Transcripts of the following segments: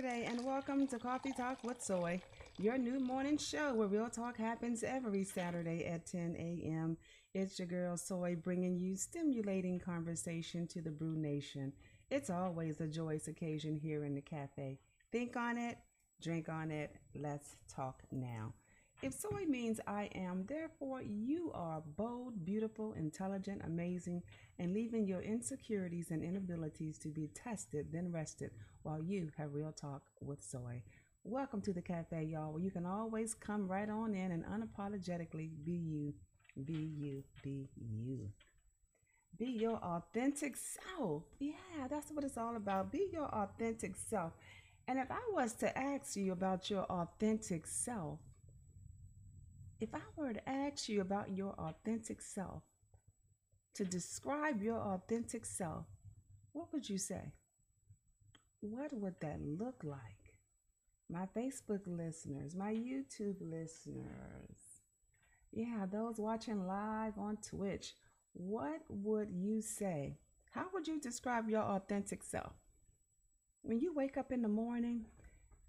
Saturday, and welcome to Coffee Talk with Soy, your new morning show where real talk happens every Saturday at 10 a.m. It's your girl Soy bringing you stimulating conversation to the Brew Nation. It's always a joyous occasion here in the cafe. Think on it, drink on it. Let's talk now. If soy means I am, therefore you are bold, beautiful, intelligent, amazing, and leaving your insecurities and inabilities to be tested, then rested while you have real talk with soy. Welcome to the cafe, y'all, where you can always come right on in and unapologetically be you, be you, be you. Be your authentic self. Yeah, that's what it's all about. Be your authentic self. And if I was to ask you about your authentic self, if I were to ask you about your authentic self, to describe your authentic self, what would you say? What would that look like? My Facebook listeners, my YouTube listeners, yeah, those watching live on Twitch, what would you say? How would you describe your authentic self? When you wake up in the morning,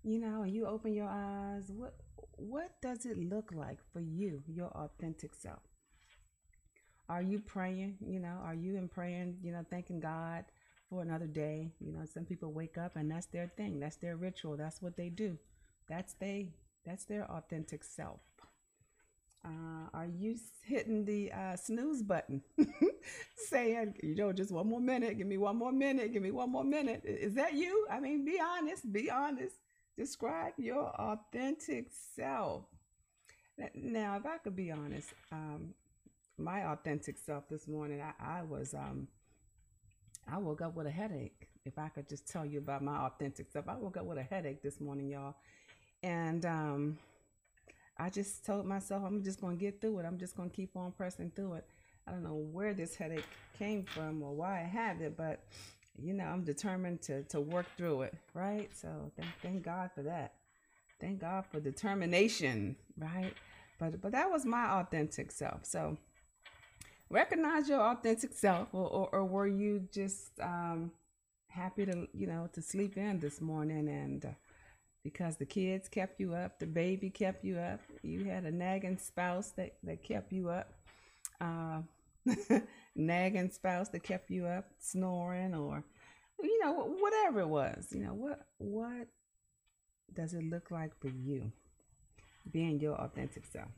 you know, and you open your eyes, what what does it look like for you, your authentic self? Are you praying? You know, are you in praying, you know, thanking God for another day? You know, some people wake up and that's their thing. That's their ritual. That's what they do. That's they that's their authentic self. Uh, are you hitting the uh, snooze button, saying, you know, just one more minute, give me one more minute, give me one more minute? Is that you? I mean, be honest, be honest. Describe your authentic self. Now, if I could be honest, um, my authentic self this morning, I, I was, um, I woke up with a headache. If I could just tell you about my authentic self, I woke up with a headache this morning, y'all, and um, I just told myself I'm just gonna get through it. I'm just gonna keep on pressing through it. I don't know where this headache came from or why I have it, but you know I'm determined to to work through it, right? So thank, thank God for that. Thank God for determination, right? But but that was my authentic self. So recognize your authentic self, or or, or were you just um, happy to you know to sleep in this morning and uh, because the kids kept you up, the baby kept you up, you had a nagging spouse that, that kept you up, uh, nagging spouse that kept you up, snoring, or you know whatever it was. You know what what does it look like for you being your authentic self?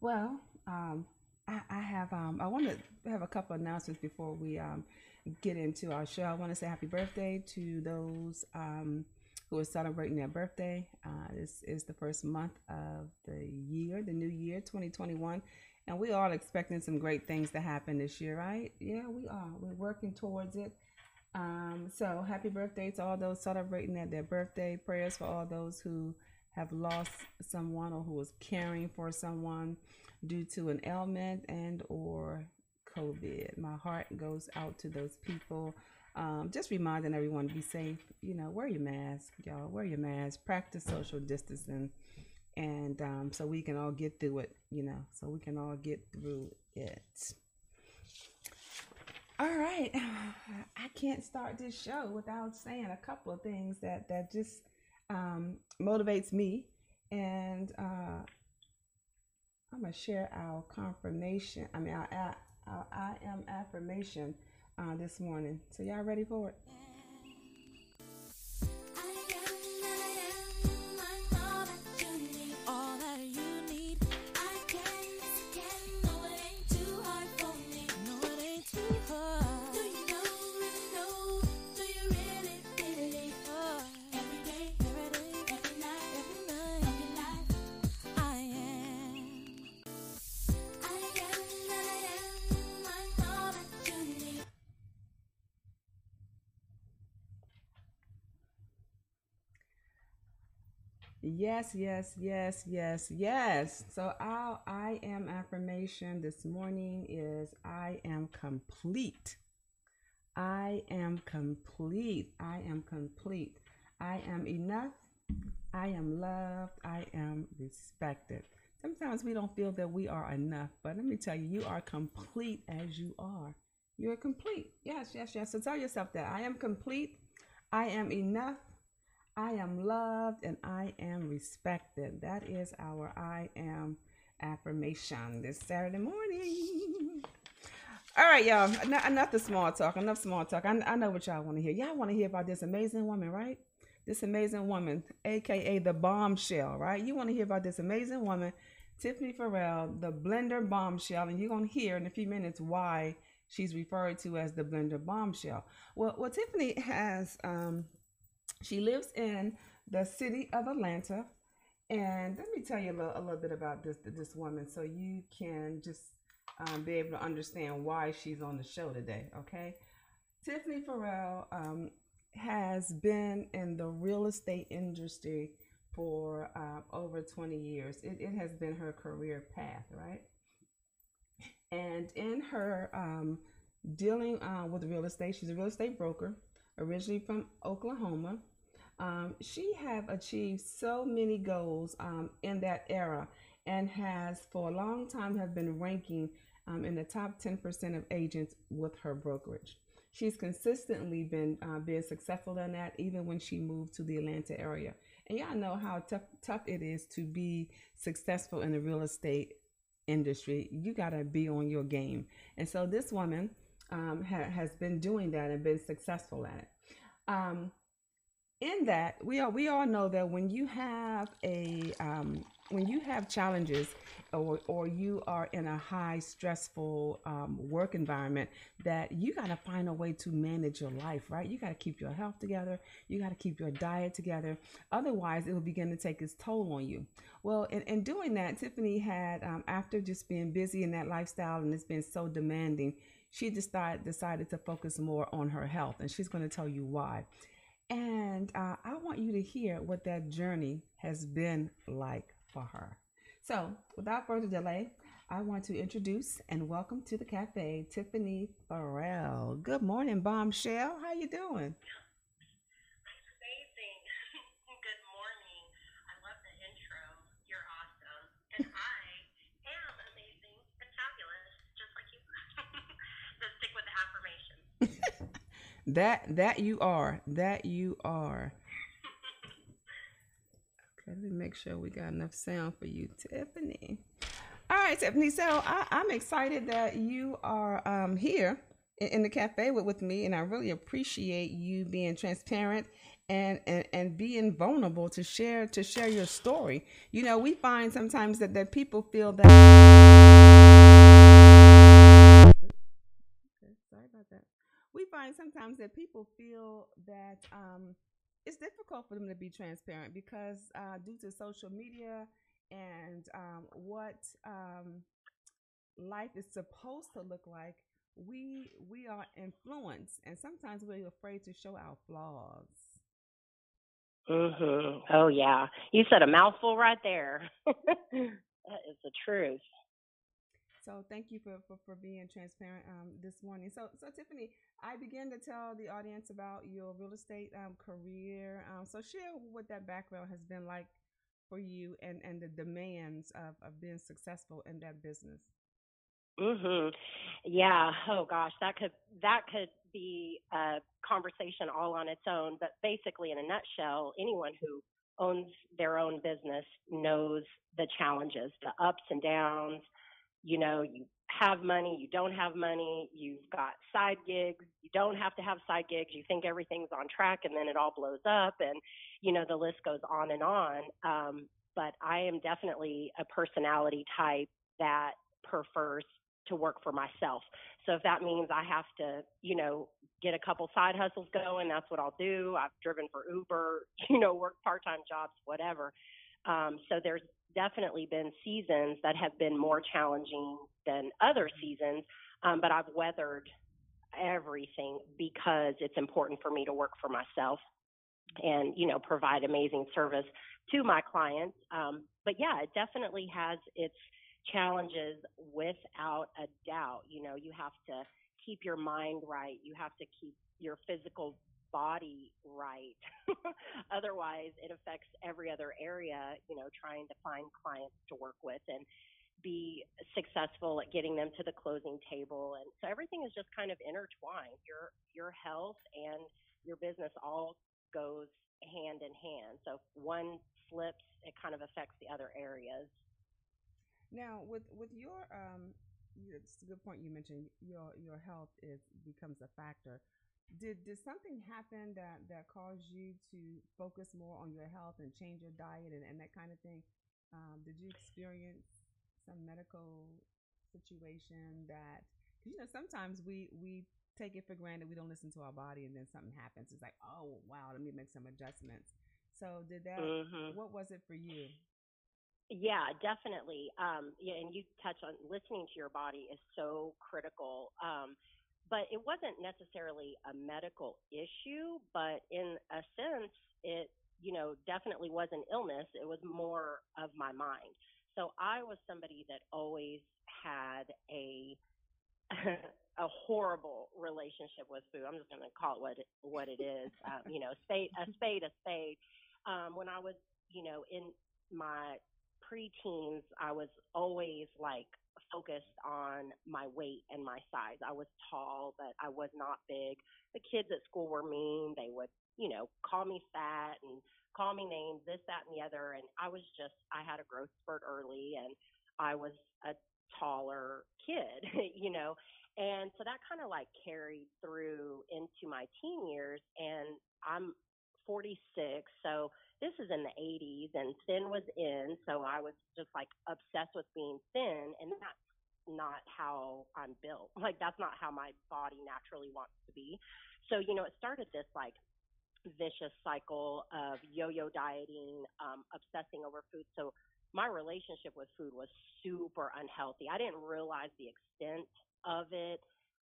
Well, um, I, I have um, I want to have a couple announcements before we um, get into our show. I want to say happy birthday to those um, who are celebrating their birthday. Uh, this is the first month of the year, the new year, 2021. And we are expecting some great things to happen this year, right? Yeah, we are. We're working towards it. Um, so happy birthday to all those celebrating at their birthday. Prayers for all those who have lost someone or who was caring for someone due to an ailment and or COVID. My heart goes out to those people. Um, just reminding everyone to be safe. You know, wear your mask, y'all. Wear your mask. Practice social distancing, and um, so we can all get through it. You know, so we can all get through it. All right, I can't start this show without saying a couple of things that that just um, motivates me, and uh, I'm gonna share our confirmation. I mean, our, our our I am affirmation uh, this morning. So y'all ready for it? Yes, yes, yes, yes, yes. So our I am affirmation this morning is I am complete. I am complete. I am complete. I am enough. I am loved. I am respected. Sometimes we don't feel that we are enough, but let me tell you, you are complete as you are. You're complete. Yes, yes, yes. So tell yourself that I am complete. I am enough. I am loved and I am respected. That is our I am affirmation this Saturday morning. All right, y'all. Enough, enough the small talk. Enough small talk. I, I know what y'all want to hear. Y'all want to hear about this amazing woman, right? This amazing woman, aka the bombshell, right? You want to hear about this amazing woman, Tiffany Farrell, the blender bombshell, and you're gonna hear in a few minutes why she's referred to as the blender bombshell. Well, well, Tiffany has um, she lives in the city of Atlanta. And let me tell you a little, a little bit about this this woman so you can just um, be able to understand why she's on the show today, okay? Tiffany Farrell um, has been in the real estate industry for uh, over 20 years. It, it, has been her career path, right? And in her um, dealing uh, with real estate, she's a real estate broker, originally from Oklahoma. Um, she have achieved so many goals um, in that era and has for a long time have been ranking um, in the top 10% of agents with her brokerage. She's consistently been uh, being successful in that even when she moved to the Atlanta area. And y'all know how tough, tough it is to be successful in the real estate industry. You got to be on your game. And so this woman um, ha- has been doing that and been successful at it. Um, in that we all we all know that when you have a um, when you have challenges or or you are in a high stressful um, work environment that you got to find a way to manage your life right? You got to keep your health together. You got to keep your diet together. Otherwise it will begin to take its toll on you. Well in, in doing that tiffany had um, after just being busy in that lifestyle and it's been so demanding she decided decided to focus more on her health and she's going to tell you why and uh, I want you to hear what that journey has been like for her. So, without further delay, I want to introduce and welcome to the cafe Tiffany Farrell. Good morning, Bombshell. How you doing? Amazing. Good morning. I love the intro. You're awesome. And I am amazing and fabulous, just like you. Let's stick with the affirmations. That that you are. That you are. Okay, let me make sure we got enough sound for you, Tiffany. All right, Tiffany. So I, I'm excited that you are um, here in, in the cafe with, with me, and I really appreciate you being transparent and, and and being vulnerable to share to share your story. You know, we find sometimes that that people feel that. Sorry about that we find sometimes that people feel that um, it's difficult for them to be transparent because uh, due to social media and um, what um, life is supposed to look like, we we are influenced, and sometimes we're afraid to show our flaws. Mhm. Oh yeah. You said a mouthful right there. that is the truth. So thank you for, for, for being transparent um, this morning. So so Tiffany, I began to tell the audience about your real estate um, career. Um, so share what that background has been like for you and, and the demands of, of being successful in that business. Mhm. Yeah. Oh gosh, that could that could be a conversation all on its own. But basically, in a nutshell, anyone who owns their own business knows the challenges, the ups and downs. You know, you have money, you don't have money, you've got side gigs, you don't have to have side gigs, you think everything's on track and then it all blows up and you know the list goes on and on. Um, but I am definitely a personality type that prefers to work for myself. So if that means I have to, you know, get a couple side hustles going, that's what I'll do. I've driven for Uber, you know, work part-time jobs, whatever. Um, so there's definitely been seasons that have been more challenging than other seasons, um, but I've weathered everything because it's important for me to work for myself and you know provide amazing service to my clients. Um, but yeah, it definitely has its challenges without a doubt. You know, you have to keep your mind right. You have to keep your physical body right. Otherwise, it affects every other area, you know, trying to find clients to work with and be successful at getting them to the closing table. And so everything is just kind of intertwined. Your your health and your business all goes hand in hand. So if one slips, it kind of affects the other areas. Now, with with your um, it's a good point you mentioned. Your your health is becomes a factor. Did did something happen that that caused you to focus more on your health and change your diet and, and that kind of thing? Um, did you experience some medical situation that? Cause, you know, sometimes we we take it for granted. We don't listen to our body, and then something happens. It's like, oh wow, let me make some adjustments. So did that? Mhm. What was it for you? Yeah, definitely. Um, yeah, and you touch on listening to your body is so critical. Um, but it wasn't necessarily a medical issue, but in a sense, it you know definitely was an illness. It was more of my mind. So I was somebody that always had a a horrible relationship with food. I'm just going to call it what it, what it is. Um, you know, spade a spade a spade. Um, when I was you know in my preteens, I was always like focused on my weight and my size. I was tall, but I was not big. The kids at school were mean. They would, you know, call me fat and call me names, this, that, and the other. And I was just, I had a growth spurt early and I was a taller kid, you know. And so that kind of like carried through into my teen years. And I'm 46, so is in the 80s and thin was in so i was just like obsessed with being thin and that's not how i'm built. Like that's not how my body naturally wants to be. So you know it started this like vicious cycle of yo-yo dieting um obsessing over food. So my relationship with food was super unhealthy. I didn't realize the extent of it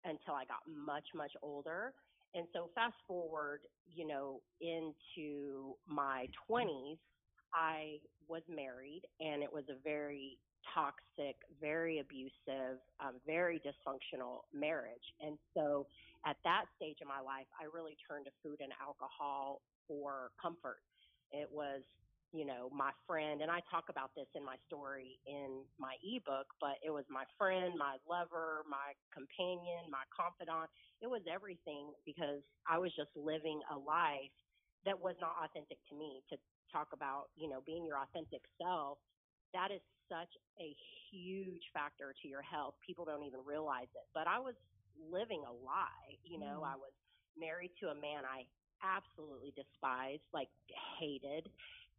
until i got much much older and so fast forward, you know, into my 20s, I was married and it was a very toxic, very abusive, um, very dysfunctional marriage. And so at that stage of my life, I really turned to food and alcohol for comfort. It was you know, my friend, and I talk about this in my story in my ebook, but it was my friend, my lover, my companion, my confidant. It was everything because I was just living a life that was not authentic to me. To talk about, you know, being your authentic self, that is such a huge factor to your health. People don't even realize it. But I was living a lie, you know, Mm. I was married to a man I absolutely despised, like hated.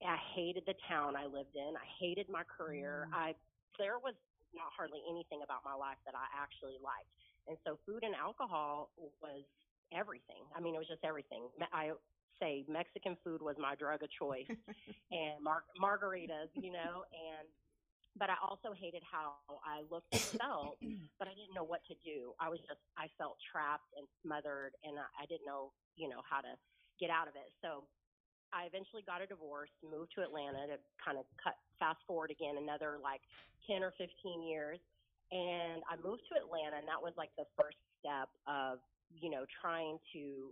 I hated the town I lived in. I hated my career. Mm. I there was not hardly anything about my life that I actually liked. And so food and alcohol was everything. I mean, it was just everything. I say Mexican food was my drug of choice and mar- margaritas, you know, and but I also hated how I looked and felt, but I didn't know what to do. I was just I felt trapped and smothered and I, I didn't know, you know, how to get out of it. So I eventually got a divorce, moved to Atlanta to kind of cut fast forward again another like 10 or 15 years. And I moved to Atlanta, and that was like the first step of, you know, trying to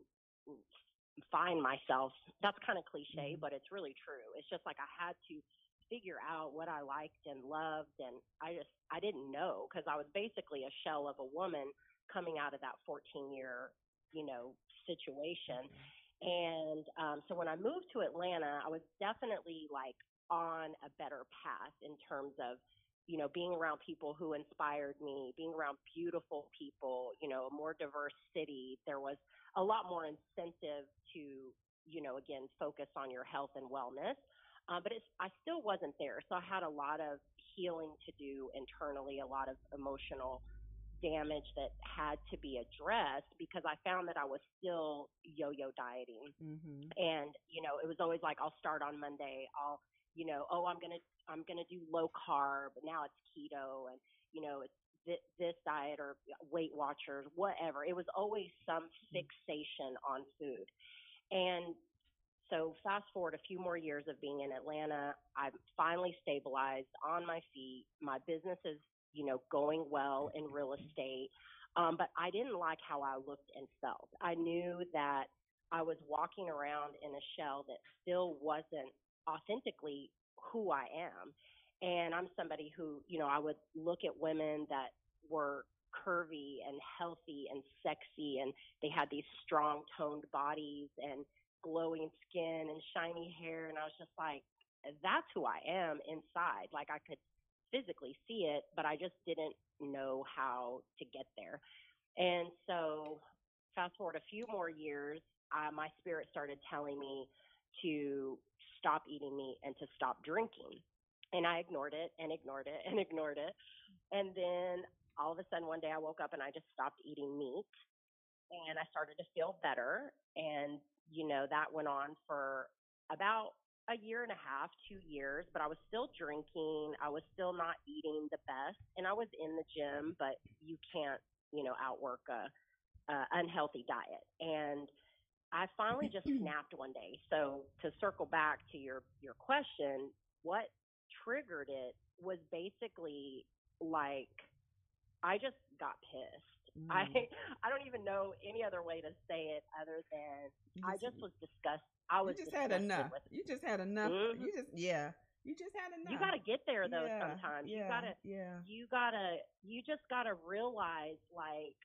find myself. That's kind of cliche, mm-hmm. but it's really true. It's just like I had to figure out what I liked and loved, and I just I didn't know because I was basically a shell of a woman coming out of that 14 year, you know, situation. Mm-hmm. And um, so when I moved to Atlanta, I was definitely like on a better path in terms of you know, being around people who inspired me, being around beautiful people, you know, a more diverse city, there was a lot more incentive to, you know, again, focus on your health and wellness. Uh, but it's, I still wasn't there. So I had a lot of healing to do internally, a lot of emotional damage that had to be addressed because I found that I was still yo-yo dieting. Mm-hmm. And, you know, it was always like, I'll start on Monday. I'll, you know, oh, I'm going to, I'm going to do low carb. Now it's keto and, you know, it's thi- this diet or Weight Watchers, whatever. It was always some fixation on food. And so fast forward a few more years of being in Atlanta, I'm finally stabilized on my feet. My business is, you know, going well in real estate. Um, but I didn't like how I looked and felt. I knew that I was walking around in a shell that still wasn't authentically who I am. And I'm somebody who, you know, I would look at women that were curvy and healthy and sexy and they had these strong toned bodies and glowing skin and shiny hair and I was just like that's who I am inside like I could physically see it but I just didn't know how to get there. And so fast forward a few more years uh, my spirit started telling me to stop eating meat and to stop drinking. And I ignored it and ignored it and ignored it. And then all of a sudden one day I woke up and I just stopped eating meat and I started to feel better. And you know that went on for a year and a half, 2 years, but I was still drinking, I was still not eating the best and I was in the gym, but you can't, you know, outwork a, a unhealthy diet. And I finally just snapped one day. So to circle back to your your question, what triggered it was basically like I just got pissed. Mm. I I don't even know any other way to say it other than I just was disgusted. I was you just had enough. You just had enough. Mhm. You just yeah. You just had enough. you got to get there though Yeah, sometimes. Yeah, You got to Yeah. you got to you just got to realize like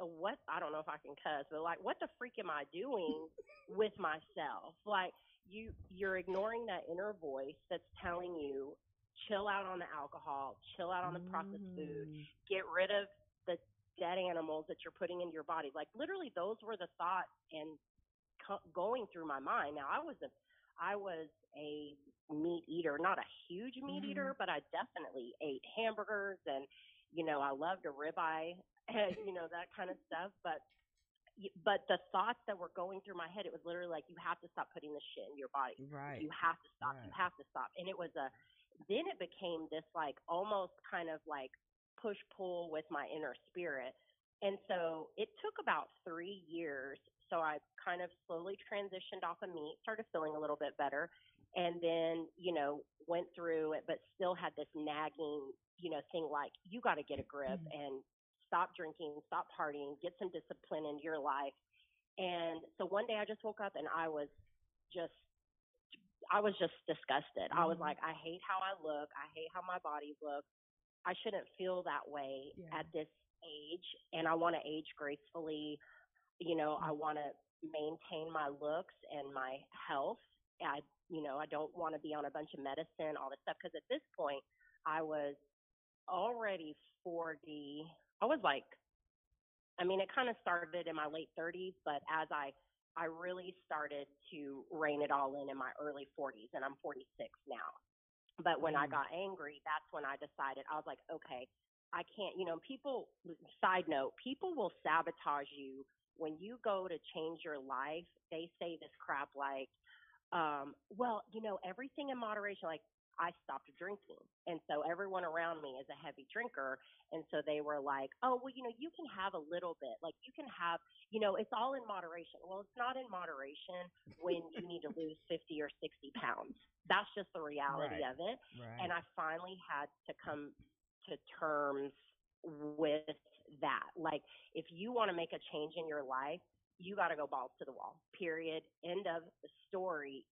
uh, what I don't know if I can cuss, but like what the freak am I doing with myself? Like you you're ignoring that inner voice that's telling you chill out on the alcohol, chill out on the processed food, Mhm. get rid of dead animals that you're putting into your body. Like literally, those were the thoughts and co- going through my mind. Now I was a, I was a meat eater, not a huge meat Mhm. eater, but I definitely ate hamburgers and, you know, I loved a ribeye, and, you know, that kind of stuff. But, but the thoughts that were going through my head, it was literally like, you have to stop putting this shit in your body. Right. You have to stop. You have to stop. And it was a, then it became this like almost kind of like push pull with my inner spirit. And so it took about three years. So I kind of slowly transitioned off of meat, started feeling a little bit better, and then, you know, went through it, but still had this nagging, you know, thing like, you got to get a grip and stop drinking, stop partying, get some discipline into your life. And so one day I just woke up and I was just I was just disgusted. I was Mhm. like, I hate how I look. I hate how my body looks. I shouldn't feel that way Yeah. at this age, and I want to age gracefully. You know, I mm-hmm. want to maintain my looks and my health. I, you know, I don't want to be on a bunch of medicine, all this stuff. Because at this point, I was already 40. I was like, I mean, it kind of started in my late 30s, but as I I really started to rein it all in in my early 40s, and I'm 46 now. But when I Mm. got angry, that's when I decided I was like, okay, I can't. You know, people. Side note: people will sabotage you when you go to change your life. They say this crap like, um, well, you know, everything in moderation. Like I stopped drinking, and so everyone around me is a heavy drinker, and so they were like, oh, well, you know, you can have a little bit. Like you can have, you know, it's all in moderation. Well, it's not in moderation when you need to lose 50 or 60 pounds. That's just the reality Right. of it. Right. And I finally had to come to terms with that. Like, if you want to make a change in your life, you got to go balls to the wall. Period. End of the story.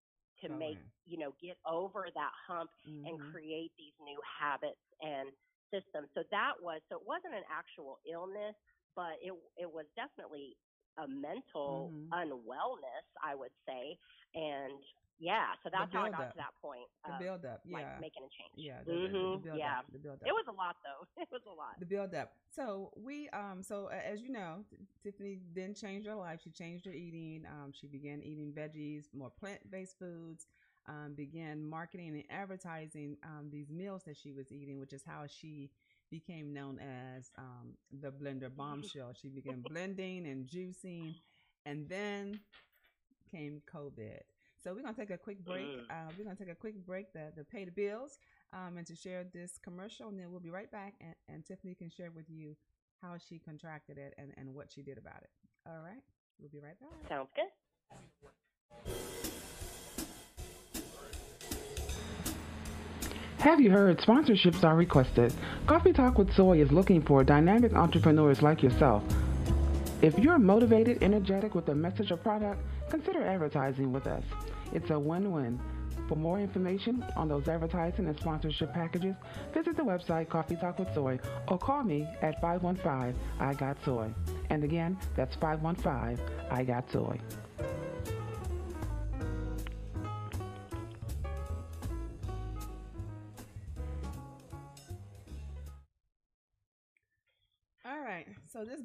To Go make you know get over that hump and Mhm. create these new habits and systems. So that was so it wasn't an actual illness, but it it was definitely a mental Mhm. unwellness, I would say. And yeah, so that's how I got build-up. to that point. The build up, like yeah. making a change. Yeah, the, the- the, build yeah. up. The build up. It was a lot though. It was a lot. the build up. So we um so as you know, Tiffany then changed her life. She changed her eating. Um, she began eating veggies, more plant based foods. Um, began marketing and advertising um, these meals that she was eating, which is how she became known as um, the blender bombshell. she began blending and juicing, and then came COVID. So we're gonna take a quick break. Uh, we're gonna take a quick break to, to pay the bills um, and to share this commercial, and then we'll be right back. And, and Tiffany can share with you how she contracted it and, and what she did about it. All right, we'll be right back. Sounds good. Have you heard sponsorships are requested? Coffee Talk with Soy is looking for dynamic entrepreneurs like yourself. If you're motivated, energetic with a message or product, consider advertising with us. It's a win win. For more information on those advertising and sponsorship packages, visit the website Coffee Talk with Soy or call me at 515 I Got Soy. And again, that's 515 I Got Soy.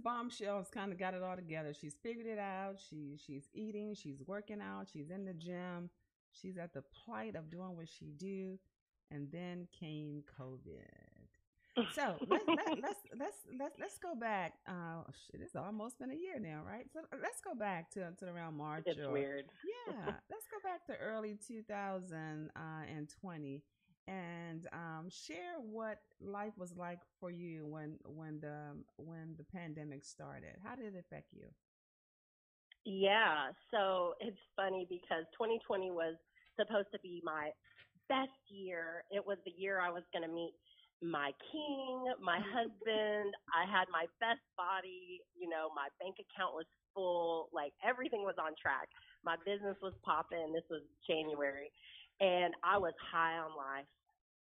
So this bombshell has kind of got it all together. She's figured it out. She she's eating. She's working out. She's in the gym. She's at the plight of doing what she do, and then came COVID. So let's let, let's let's let's let's go back. Uh, shit, it's almost been a year now, right? So let's go back to to around March. It's or, weird. Yeah, let's go back to early 2020 and um, share what life was like for you when when the when the pandemic started. How did it affect you? Yeah, so it's funny because 2020 was supposed to be my best year. It was the year I was going to meet my king, my husband. I had my best body. You know, my bank account was full. Like everything was on track. My business was popping. This was January. And I was high on life.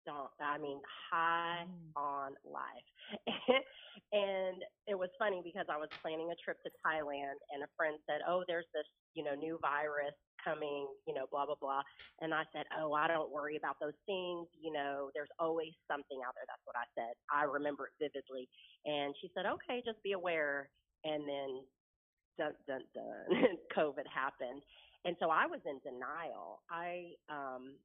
Don't, I mean, high mm. on life. and it was funny because I was planning a trip to Thailand and a friend said, Oh, there's this, you know, new virus coming, you know, blah, blah, blah. And I said, Oh, I don't worry about those things. You know, there's always something out there. That's what I said. I remember it vividly. And she said, Okay, just be aware. And then dun, dun, dun, COVID happened. And so I was in denial. I, um,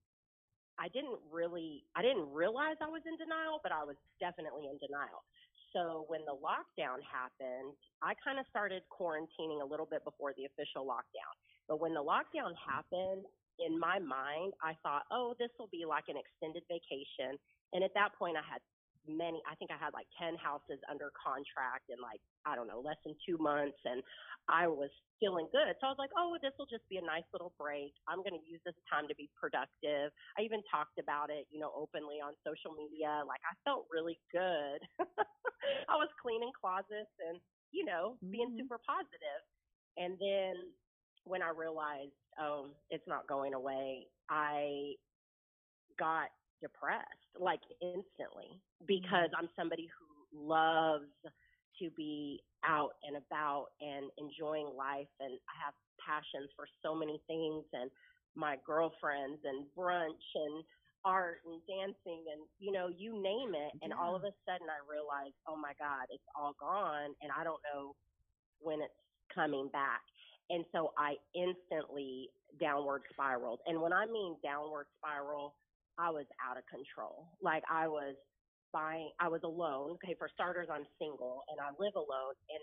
I didn't really, I didn't realize I was in denial, but I was definitely in denial. So when the lockdown happened, I kind of started quarantining a little bit before the official lockdown. But when the lockdown happened, in my mind, I thought, oh, this will be like an extended vacation. And at that point, I had many, I think I had like 10 houses under contract in like, I don't know, less than two months. And I was feeling good. So I was like, oh, this will just be a nice little break. I'm going to use this time to be productive. I even talked about it, you know, openly on social media. Like I felt really good. I was cleaning closets and, you know, being Mhm. super positive. And then when I realized, oh, it's not going away, I got depressed like instantly because mm-hmm. I'm somebody who loves to be out and about and enjoying life and I have passions for so many things and my girlfriends and brunch and art and dancing and you know you name it. And all of a sudden I realized oh my god it's all gone and I don't know when it's coming back. And so I instantly downward spiraled. And when I mean downward spiral I was out of control like I was buying I was alone. Okay, for starters I'm single and I live alone and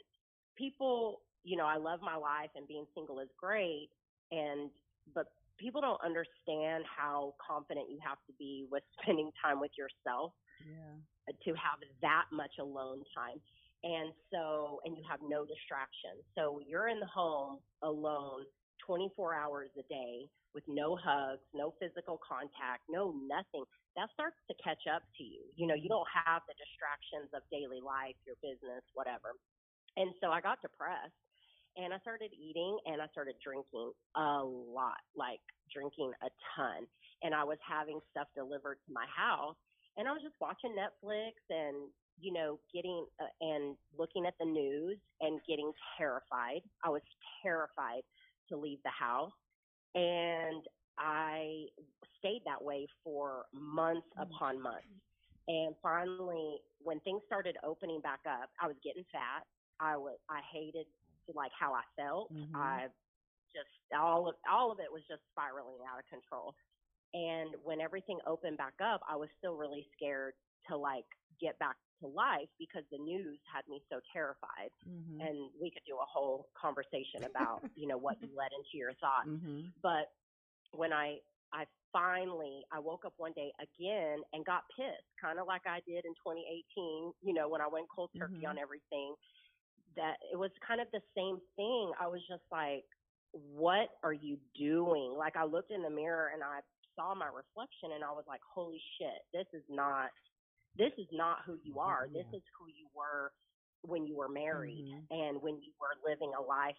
people, you know, I love my life and being single is great and but people don't understand how confident you have to be with spending time with yourself Yeah. to have that much alone time. And so, and you have no distractions. So you're in the home alone 24 hours a day with no hugs, no physical contact, no nothing. That starts to catch up to you. You know, you don't have the distractions of daily life, your business, whatever. And so I got depressed and I started eating and I started drinking a lot, like drinking a ton. And I was having stuff delivered to my house and I was just watching Netflix and you know getting uh, and looking at the news and getting terrified. I was terrified to leave the house and I stayed that way for months upon months. And finally, when things started opening back up, I was getting fat. I was I hated like how I felt. Mhm. I just all of all of it was just spiraling out of control. And when everything opened back up, I was still really scared to like get back to life because the news had me so terrified. Mhm. And we could do a whole conversation about, you know, what you let into your thoughts Mhm. but when I I finally I woke up one day again and got pissed, kind of like I did in 2018, you know, when I went cold turkey Mhm. on everything. That it was kind of the same thing. I was just like, what are you doing? Like I looked in the mirror and I saw my reflection and I was like, holy shit, this is not this is not who you are. This is who you were when you were married Mhm. and when you were living a life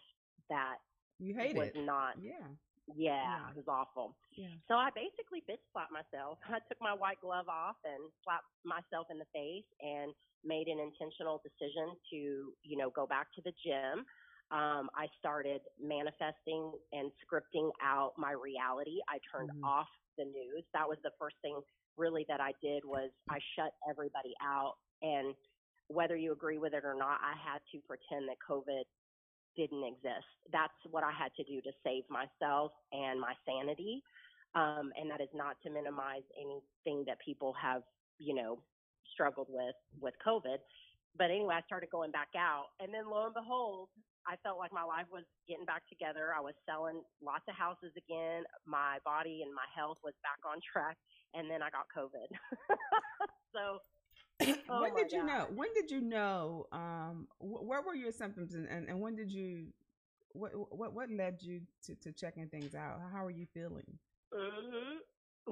that You hate was not Yeah. yeah, Yeah. it was awful. Yeah. So I basically bitch slapped myself. I took my white glove off and slapped myself in the face and made an intentional decision to, you know, go back to the gym. Um, I started manifesting and scripting out my reality. I turned Mhm. off the news. That was the first thing really that I did was I shut everybody out and whether you agree with it or not, I had to pretend that COVID didn't exist. That's what I had to do to save myself and my sanity. Um, and that is not to minimize anything that people have, you know, struggled with with COVID. But anyway, I started going back out, and then lo and behold, I felt like my life was getting back together. I was selling lots of houses again. My body and my health was back on track, and then I got COVID. so Oh when did you know? When did you know? Um, wh- what were your symptoms, and, and, and when did you? What what what led you to, to checking things out? How are you feeling? hmm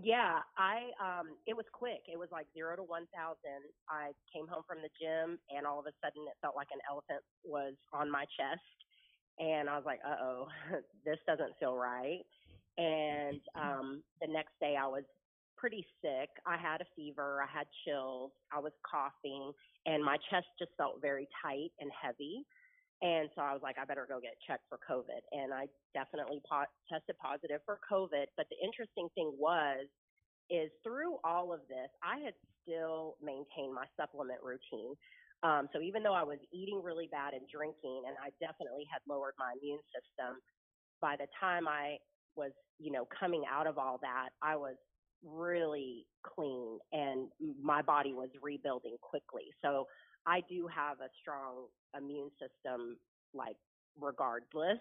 Yeah, I um it was quick. It was like zero to one thousand. I came home from the gym and all of a sudden it felt like an elephant was on my chest. And I was like, uh oh, this doesn't feel right. And um the next day I was pretty sick. I had a fever, I had chills, I was coughing, and my chest just felt very tight and heavy. And so I was like, I better go get checked for COVID. And I definitely po- tested positive for COVID. But the interesting thing was, is through all of this, I had still maintained my supplement routine. Um, so even though I was eating really bad and drinking, and I definitely had lowered my immune system, by the time I was, you know, coming out of all that, I was really clean and my body was rebuilding quickly. So I do have a strong immune system, like regardless.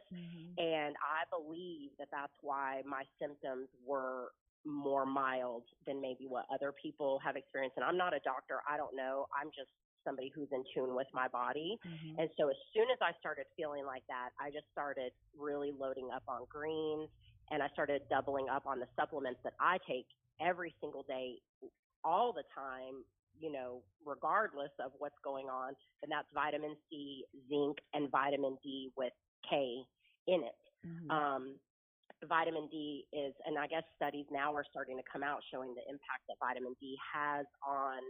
And I believe that that's why my symptoms were more mild than maybe what other people have experienced. And I'm not a doctor, I don't know. I'm just somebody who's in tune with my body. Mm-hmm. And so as soon as I started feeling like that, I just started really loading up on greens and I started doubling up on the supplements that I take every single day, all the time, you know, regardless of what's going on. And that's vitamin C, zinc, and vitamin D with K in it. Mm-hmm. Um, vitamin D is, and I guess studies now are starting to come out showing the impact that vitamin D has on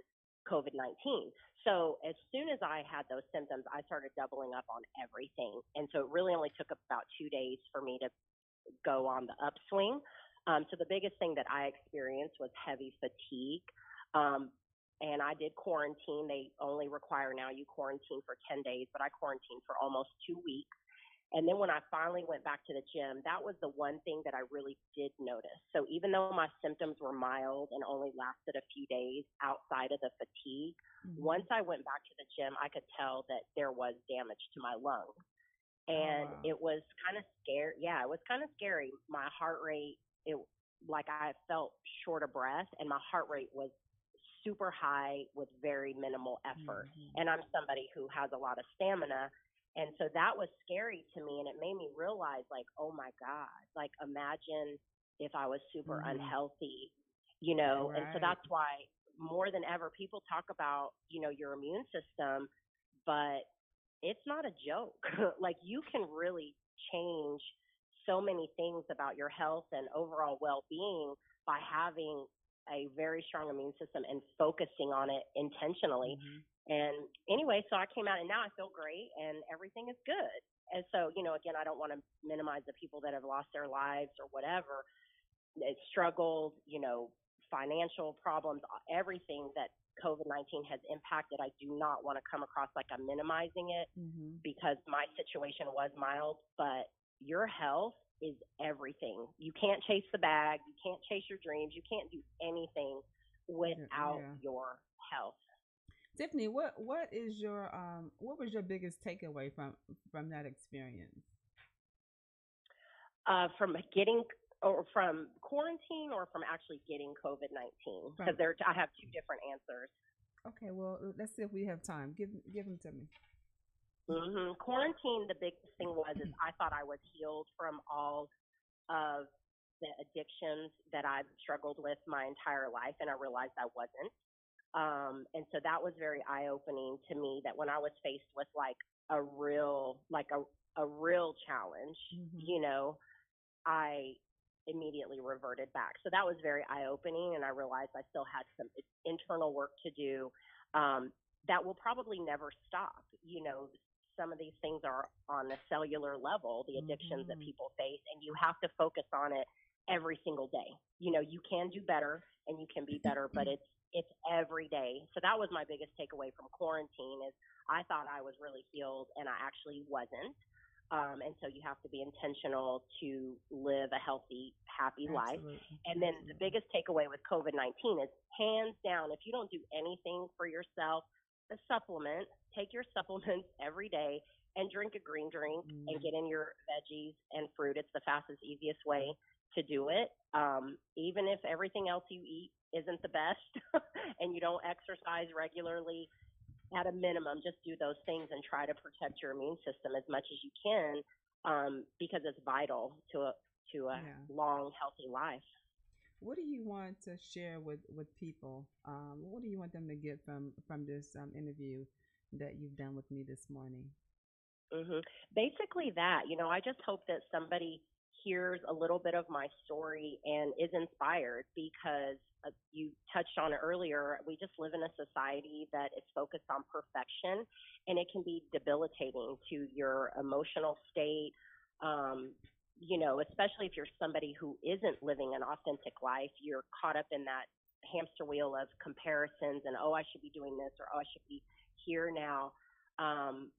COVID 19. So as soon as I had those symptoms, I started doubling up on everything. And so it really only took about two days for me to go on the upswing. Um, so the biggest thing that I experienced was heavy fatigue. Um, and I did quarantine. They only require now you quarantine for 10 days, but I quarantined for almost two weeks. And then when I finally went back to the gym, that was the one thing that I really did notice. So even though my symptoms were mild and only lasted a few days outside of the fatigue, Mm-hmm. once I went back to the gym, I could tell that there was damage to my lungs. And wow. it was kind of scary. Yeah, it was kind of scary. My heart rate, it like I felt short of breath, and my heart rate was super high with very minimal effort. Mm-hmm. And I'm somebody who has a lot of stamina. And so that was scary to me. And it made me realize, like, oh my God, like, imagine if I was super Mhm. unhealthy, you know? And so that's why more than ever people talk about, you know, your immune system, but it's not a joke. like, you can really change so many things about your health and overall well being by having a very strong immune system and focusing on it intentionally. Mm-hmm. And anyway, so I came out and now I feel great and everything is good. And so, you know, again, I don't want to minimize the people that have lost their lives or whatever, it struggled, you know, financial problems, everything that COVID 19 has impacted. I do not want to come across like I'm minimizing it Mm-hmm. because my situation was mild, but your health is everything. You can't chase the bag, you can't chase your dreams, you can't do anything without yeah. your health. Tiffany, what what is your um what was your biggest takeaway from from that experience? Uh, from getting or from quarantine or from actually getting COVID 19? Because there, I have two different answers. Okay, well let's see if we have time. Give give them to me. Hmm Quarantine, the biggest thing was is I thought I was healed from all of the addictions that I've struggled with my entire life, and I realized I wasn't. Um, and so that was very eye opening to me. That when I was faced with like a real, like a a real challenge, Mm-hmm. you know, I immediately reverted back. So that was very eye opening, and I realized I still had some internal work to do um, that will probably never stop. You know, some of these things are on the cellular level, the addictions that Mhm. people face, and you have to focus on it every single day. You know, you can do better and you can be better, but it's it's every day. So that was my biggest takeaway from quarantine is I thought I was really healed and I actually wasn't. Um, and so you have to be intentional to live a healthy, happy life. Absolutely. And then the biggest takeaway with COVID 19 is hands down, if you don't do anything for yourself, the supplement, take your supplements every day and drink a green drink and Mhm. get in your veggies and fruit. It's the fastest, easiest way to do it. Um, even if everything else you eat isn't the best and you don't exercise regularly, at a minimum, just do those things and try to protect your immune system as much as you can um, because it's vital to a to a Yeah. long, healthy life. What do you want to share with with people? Um, what do you want them to get from from this um, interview that you've done with me this morning? hmm Basically, that you know, I just hope that somebody hears a little bit of my story and is inspired because uh, you touched on it earlier. We just live in a society that is focused on perfection, and it can be debilitating to your emotional state. Um, you know, especially if you're somebody who isn't living an authentic life, you're caught up in that hamster wheel of comparisons and oh, I should be doing this or oh, I should be here now. Um,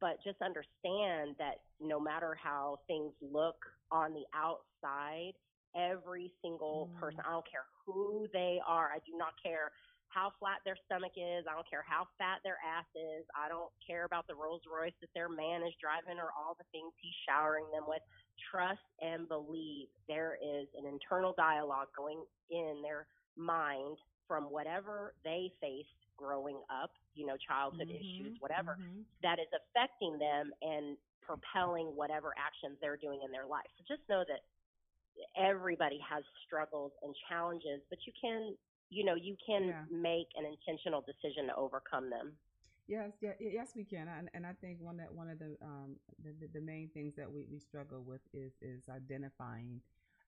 but just understand that no matter how things look on the outside, every single Mm. person, I don't care who they are, I do not care how flat their stomach is, I don't care how fat their ass is, I don't care about the Rolls Royce that their man is driving or all the things he's showering them with. Trust and believe there is an internal dialogue going in their mind from whatever they faced growing up, you know, childhood issues, Mhm, whatever mhm. that is affecting them and propelling whatever actions they're doing in their life. So just know that everybody has struggles and challenges, but you can, you know, you can Yeah. make an intentional decision to overcome them. Yes, yeah, yes, we can, and, and I think one that one of the um the, the, main things that we, we struggle with is is identifying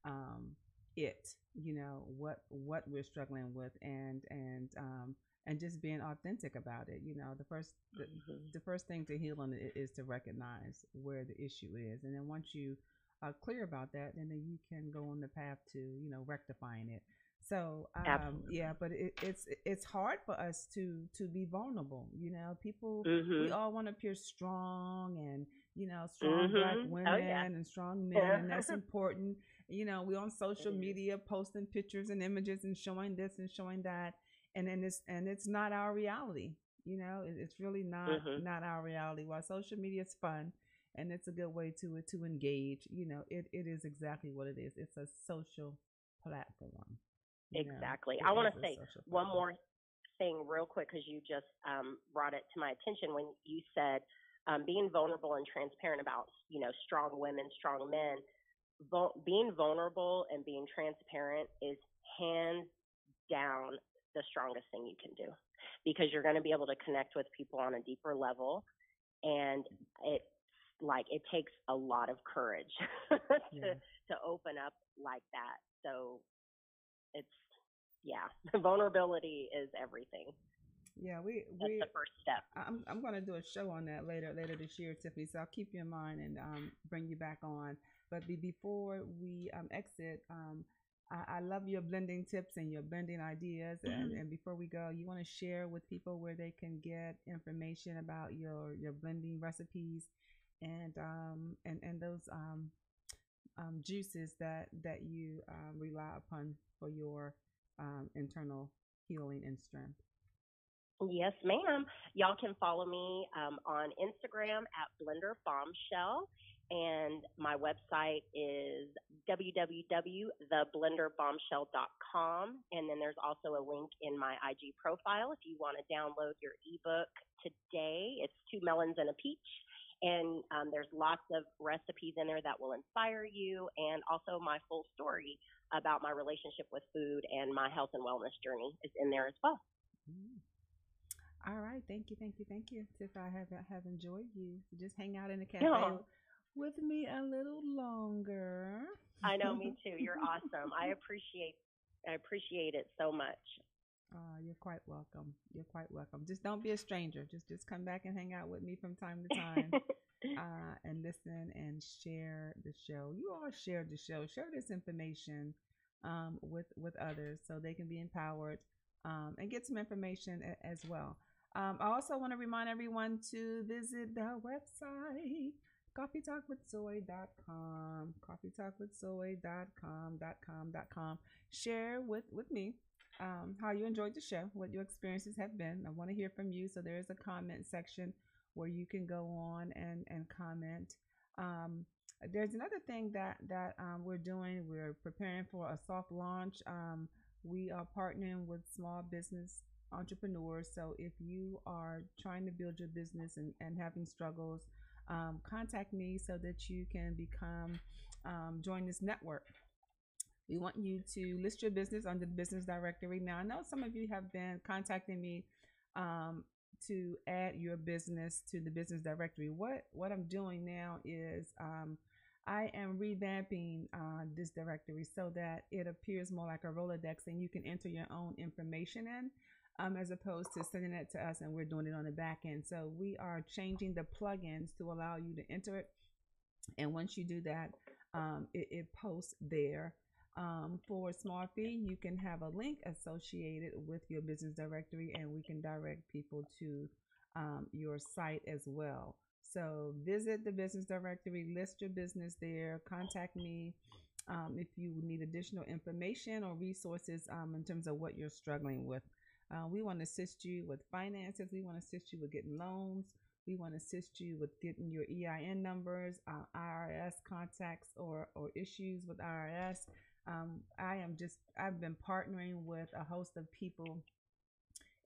um it, you know, what what we're struggling with, and and um and just being authentic about it. You know, the first the, Mhm. the first thing to healing i- is to recognize where the issue is, and then once you are clear about that, then you can go on the path to you know rectifying it. So um, yeah, but it, it's it's hard for us to to be vulnerable. You know, people we Mhm. all want to appear strong and you know strong black Mhm. women Oh, yeah. and strong men, and that's important. You know, we on social media posting pictures and images and showing this and showing that, and then it's and it's not our reality. You know, it, it's really not Mhm. not our reality. While social media is fun and it's a good way to to engage, you know, it, it is exactly what it is. It's a social platform. Exactly. It I want to say one more thing real quick because you just um, brought it to my attention when you said um, being vulnerable and transparent about you know strong women, strong men. Vul- being vulnerable and being transparent is hands down the strongest thing you can do because you're going to be able to connect with people on a deeper level and it like it takes a lot of courage to Yeah. to open up like that so it's yeah the vulnerability is everything Yeah, we that's we the first step I'm I'm gonna do a show on that later later this year, Tiffany. So I'll keep you in mind and um, bring you back on. But be, before we um, exit, um, I, I love your blending tips and your blending ideas. And, and before we go, you want to share with people where they can get information about your your blending recipes and um and and those um um juices that that you um, rely upon for your um, internal healing and strength. Yes, ma'am. Y'all can follow me um, on Instagram at Blender Bombshell, and my website is www.theblenderbombshell.com. And then there's also a link in my IG profile if you want to download your ebook today. It's Two Melons and a Peach. And um, there's lots of recipes in there that will inspire you, and also my full story about my relationship with food and my health and wellness journey is in there as well. Mm. All right, thank you, thank you, thank you. Tiff, I have have enjoyed you. Just hang out in the cafe Yeah. with me a little longer. I know, me too. You're awesome. I appreciate I appreciate it so much. Uh, you're quite welcome. You're quite welcome. Just don't be a stranger. Just just come back and hang out with me from time to time, uh, and listen and share the show. You all share the show. Share this information um, with with others so they can be empowered um, and get some information a- as well. Um, I also want to remind everyone to visit the website coffeetalkwithsoy.com coffeetalkwithsoy.com dot com dot com share with with me um, how you enjoyed the show what your experiences have been. I want to hear from you. So there is a comment section where you can go on and and comment. Um, there's another thing that that um, we're doing. We're preparing for a soft launch. Um, we are partnering with small business entrepreneurs. So if you are trying to build your business and, and having struggles um, contact me so that you can become um, join this network we want you to list your business under the business directory now i know some of you have been contacting me um, to add your business to the business directory what what i'm doing now is um, I am revamping uh, this directory so that it appears more like a Rolodex and you can enter your own information in um, as opposed to sending it to us and we're doing it on the back end. So we are changing the plugins to allow you to enter it. And once you do that, um, it, it posts there. Um, for small fee, you can have a link associated with your business directory and we can direct people to um, your site as well. So visit the business directory, list your business there, contact me um, if you need additional information or resources um, in terms of what you're struggling with. Uh, we want to assist you with finances. We want to assist you with getting loans. We want to assist you with getting your EIN numbers, uh, IRS contacts, or, or issues with IRS. Um, I am just, I've been partnering with a host of people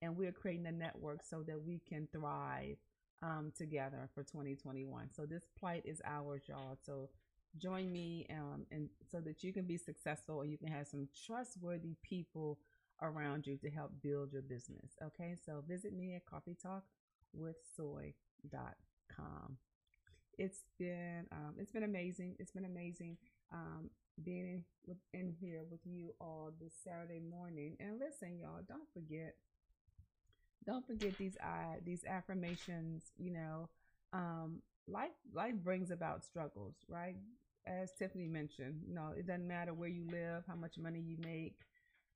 and we're creating a network so that we can thrive um, together for 2021. So this plight is ours, y'all. So join me um, and so that you can be successful and you can have some trustworthy people around you to help build your business. Okay, so visit me at coffeetalkwithsoy.com. It's been um, it's been amazing. It's been amazing um, being in, in here with you all this Saturday morning. And listen, y'all, don't forget don't forget these uh, these affirmations you know um, life life brings about struggles right as tiffany mentioned you know it doesn't matter where you live how much money you make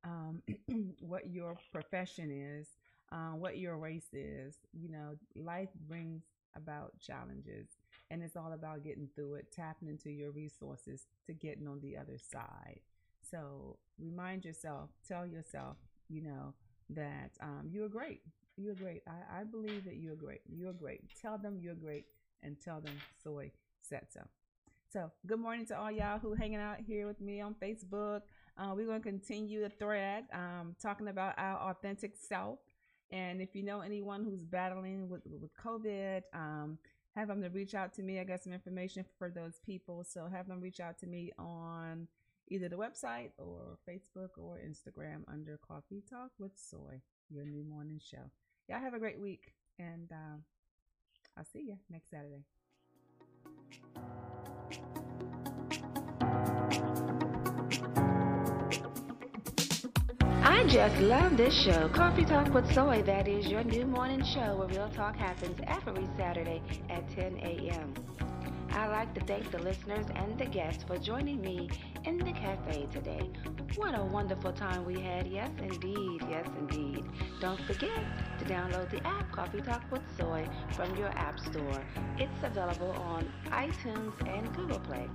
um, what your profession is uh, what your race is you know life brings about challenges and it's all about getting through it tapping into your resources to getting on the other side so remind yourself tell yourself you know that um, you're great. You're great. I, I believe that you're great. You're great. Tell them you're great and tell them Soy said so. So, good morning to all y'all who hanging out here with me on Facebook. Uh, we're going to continue the thread um, talking about our authentic self. And if you know anyone who's battling with, with COVID, um, have them to reach out to me. I got some information for those people. So, have them reach out to me on either the website or Facebook or Instagram under Coffee Talk with Soy, your new morning show. Y'all have a great week, and um, I'll see you next Saturday. I just love this show, Coffee Talk with Soy. That is your new morning show where real talk happens every Saturday at 10 a.m. I'd like to thank the listeners and the guests for joining me in the cafe today. What a wonderful time we had. Yes, indeed. Yes, indeed. Don't forget to download the app Coffee Talk with Soy from your app store. It's available on iTunes and Google Play.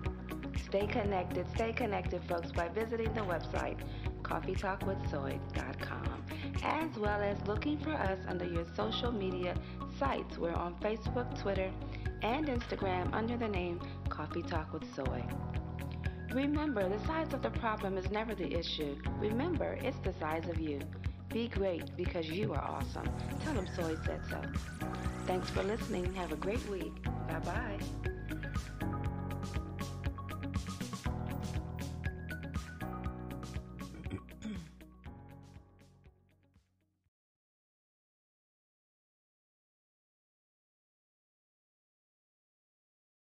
Stay connected, stay connected, folks, by visiting the website coffeetalkwithsoy.com, as well as looking for us under your social media sites. We're on Facebook, Twitter, and Instagram under the name Coffee Talk with Soy. Remember, the size of the problem is never the issue. Remember, it's the size of you. Be great because you are awesome. Tell them Soy said so. Thanks for listening. Have a great week. Bye bye.